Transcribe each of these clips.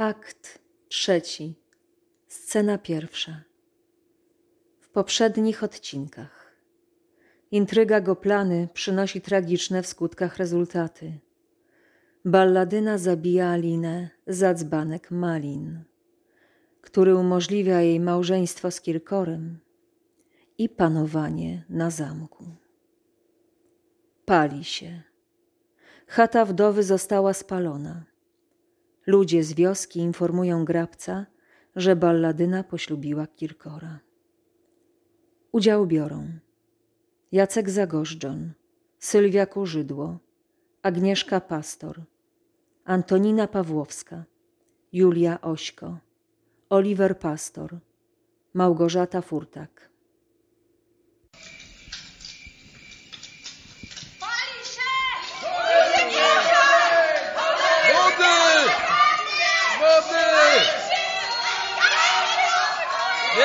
Akt trzeci. Scena pierwsza. W poprzednich odcinkach. Intryga Goplany przynosi tragiczne w skutkach rezultaty. Balladyna zabija Alinę za dzbanek Malin, który umożliwia jej małżeństwo z Kirkorem i panowanie na zamku. Pali się. Chata wdowy została spalona. Ludzie z wioski informują Grabca, że Balladyna poślubiła Kirkora. Udział biorą Jacek Zagorzdzon, Sylwia Kurzydło, Agnieszka Pastor, Antonina Pawłowska, Julia Ośko, Oliver Pastor, Małgorzata Furtak. Pali się! Wody! Wody!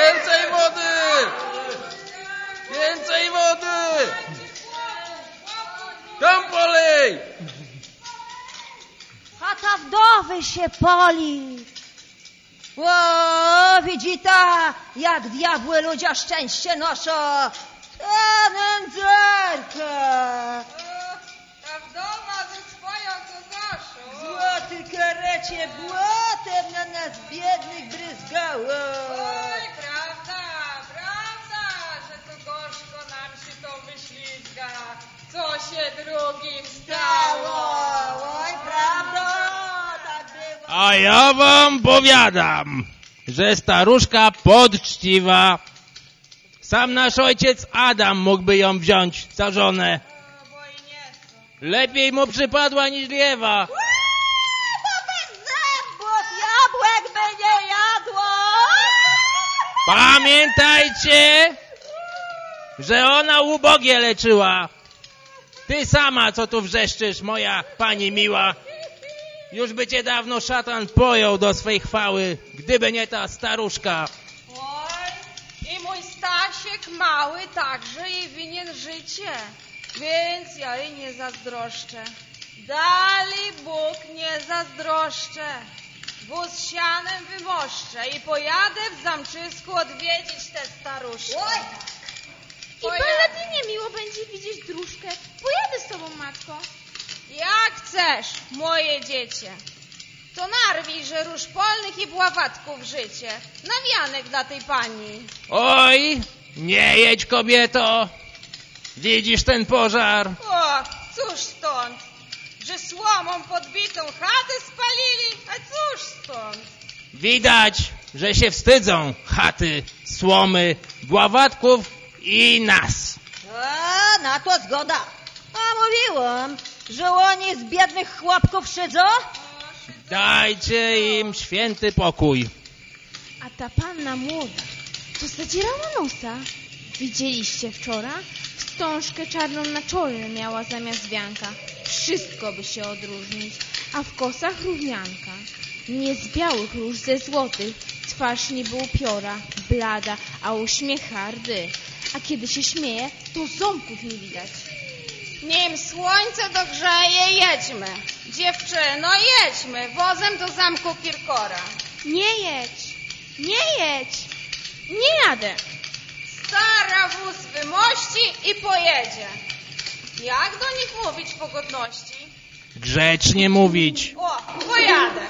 Więcej wody! Więcej wody! Tam polej! Chata wdowy się pali. O, widzi ta, jak diabły ludzie szczęście noszą. Ta nędzarka. Ta wdowa ze swoją kokoszą. Złoty karecie błotem na nas biednych bryzgało. Drugim Stało. Oj, prawda, tak. A ja wam powiadam, że staruszka podczciwa. Sam nasz ojciec Adam mógłby ją wziąć za żonę. Lepiej mu przypadła niż nie jadło. Pamiętajcie, że ona ubogie leczyła. Ty sama, co tu wrzeszczysz, moja pani miła. Już by cię dawno szatan pojął do swej chwały, gdyby nie ta staruszka. Oj, i mój Stasiek mały także jej winien życie. Więc ja jej nie zazdroszczę. Dali Bóg nie zazdroszczę. Wóz sianem wymoszczę i pojadę w zamczysku odwiedzić tę staruszkę. Oj, I Pojadę. Balladynie miło będzie widzieć dróżkę. Pojadę z tobą, matko. Jak chcesz, moje dziecię. To narwij, że róż polnych i bławatków życie. Nawianek dla tej pani. Oj, nie jedź kobieto. Widzisz ten pożar? O, cóż stąd, że słomą podbitą chatę spalili, a cóż stąd? Widać, że się wstydzą chaty, słomy, bławatków i nas. A, na to zgoda. A mówiłam, że oni z biednych chłopków szydzą? Dajcie im święty pokój. A ta panna młoda, co zadzierała nosa? Widzieliście wczoraj? Wstążkę czarną na czole miała zamiast wianka. Wszystko by się odróżnić. A w kosach równianka. Nie z białych róż, ze złotych. Twarz niby upiora, blada, a uśmiech hardy. A kiedy się śmieje, to ząbków nie widać. Nim słońce dogrzeje, jedźmy. Dziewczyno, jedźmy wozem do zamku Kirkora. Nie jedź! Nie jedź! Nie jadę! Stara wóz wymości i pojedzie. Jak do nich mówić po godności? Grzecznie mówić. O, pojadę.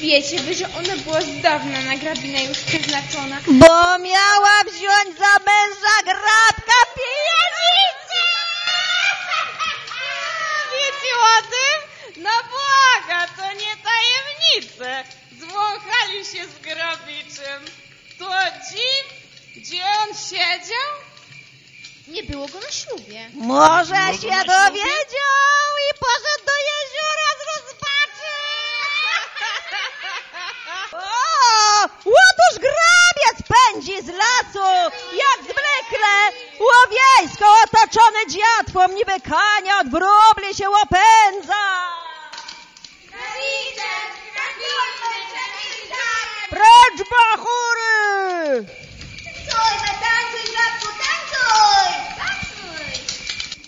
Wiecie wy, że ona była z dawna na grabinę już przeznaczona. Bo miała wziąć za męża grabka pijanicę! Wiecie o tym? No błaga, to nie tajemnice. Zwąchali się z grabiczem. To dziw, gdzie on siedział? Nie było go na ślubie. Może się dowiedział i poszedł do jeziora z rozpaczy. O, otóż grabiec pędzi z lasu, jak zwykle, łowiejsko otoczony dziatwą, niby kania od wróbli się opędza. Precz bachury!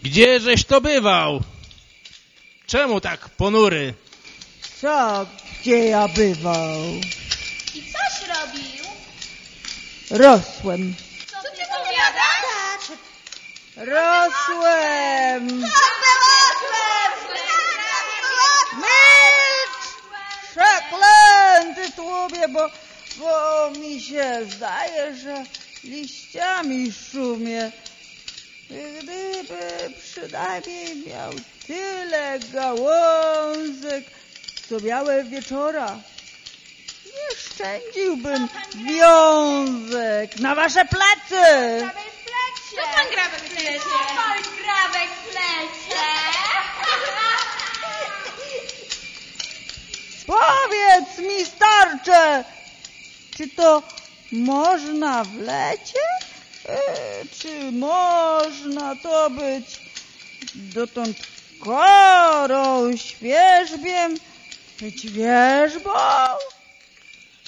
Gdzieżeś to bywał? Czemu tak ponury? Co, gdzie ja bywał. Rosłem, Co ty powiadasz? rosłem. Milcz! Przeklęty tłumie, bo, bo mi się zdaje, że liściami szumie. Gdyby przynajmniej miał tyle gałązek, co miałem wieczora, nie szczędziłbym wiązek na wasze plecy. Co pan grabek plecie? Co pan grabek plecie? Powiedz mi, starcze, czy to można w lecie? E, czy można to być dotąd korą, świerzbiem, być wierzbą?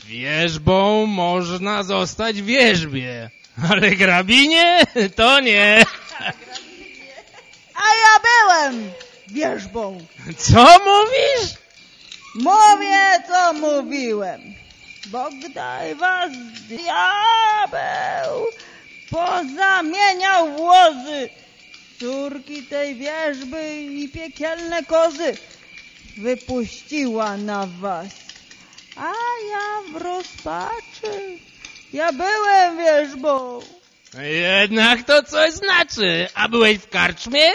Wierzbą można zostać wierzbie, ale grabinie to nie. A ja byłem wierzbą. Co mówisz? Mówię, co mówiłem. Bo gdy was diabeł pozamieniał w łozy, córki tej wierzby i piekielne kozy wypuściła na was. A ja w rozpaczy, ja byłem wierzbą. Jednak to coś znaczy. A byłeś w karczmie?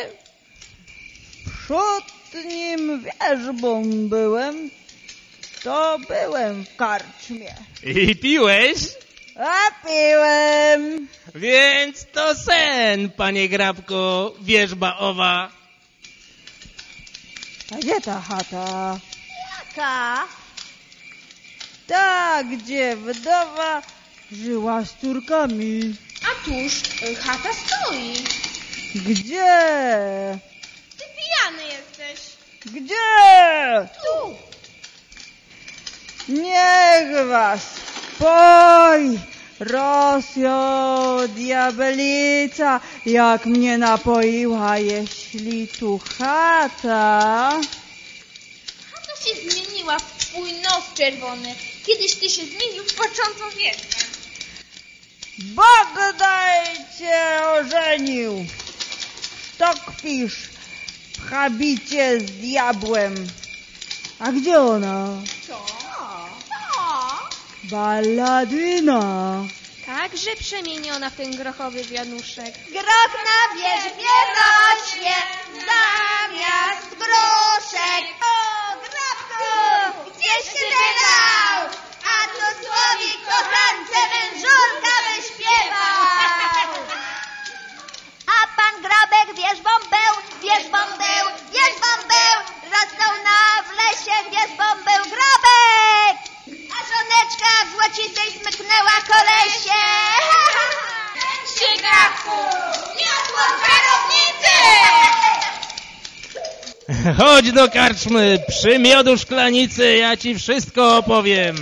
Przód nim wierzbą byłem, to byłem w karczmie. I piłeś? A piłem. Więc to sen, panie Grabko, wierzba owa. A gdzie ta chata? Jaka? Ta, gdzie wdowa żyła z córkami. A tuż y, chata stoi. Gdzie? Ty pijany jesteś. Gdzie? Tu. Niech was poj, Rosjo, diabelica, jak mnie napoiła, jeśli tu chata. Chata się zmieniła w twój nos czerwony. Kiedyś ty się zmienił w początku wieku. Bog daj cię ożenił. To kpisz w habicie z diabłem. A gdzie ona? Co? Co? Balladyna. Także przemieniona w ten grochowy wianuszek. Grok na wierzbie rośnie zamiast gruszek. O, grabku, gdzieś ty bywał? A to słowik kochance wężurka wyśpiewał. A pan grabek wierzbą był, wierzbą był, wierzbą był. Rosnął na w lesie, wierzbą był grabek. A żoneczka w złocistej smyknęła kolesie. Ciekawku, miotło czarownicy! Chodź do karczmy, przy miodu szklanicy, ja ci wszystko opowiem.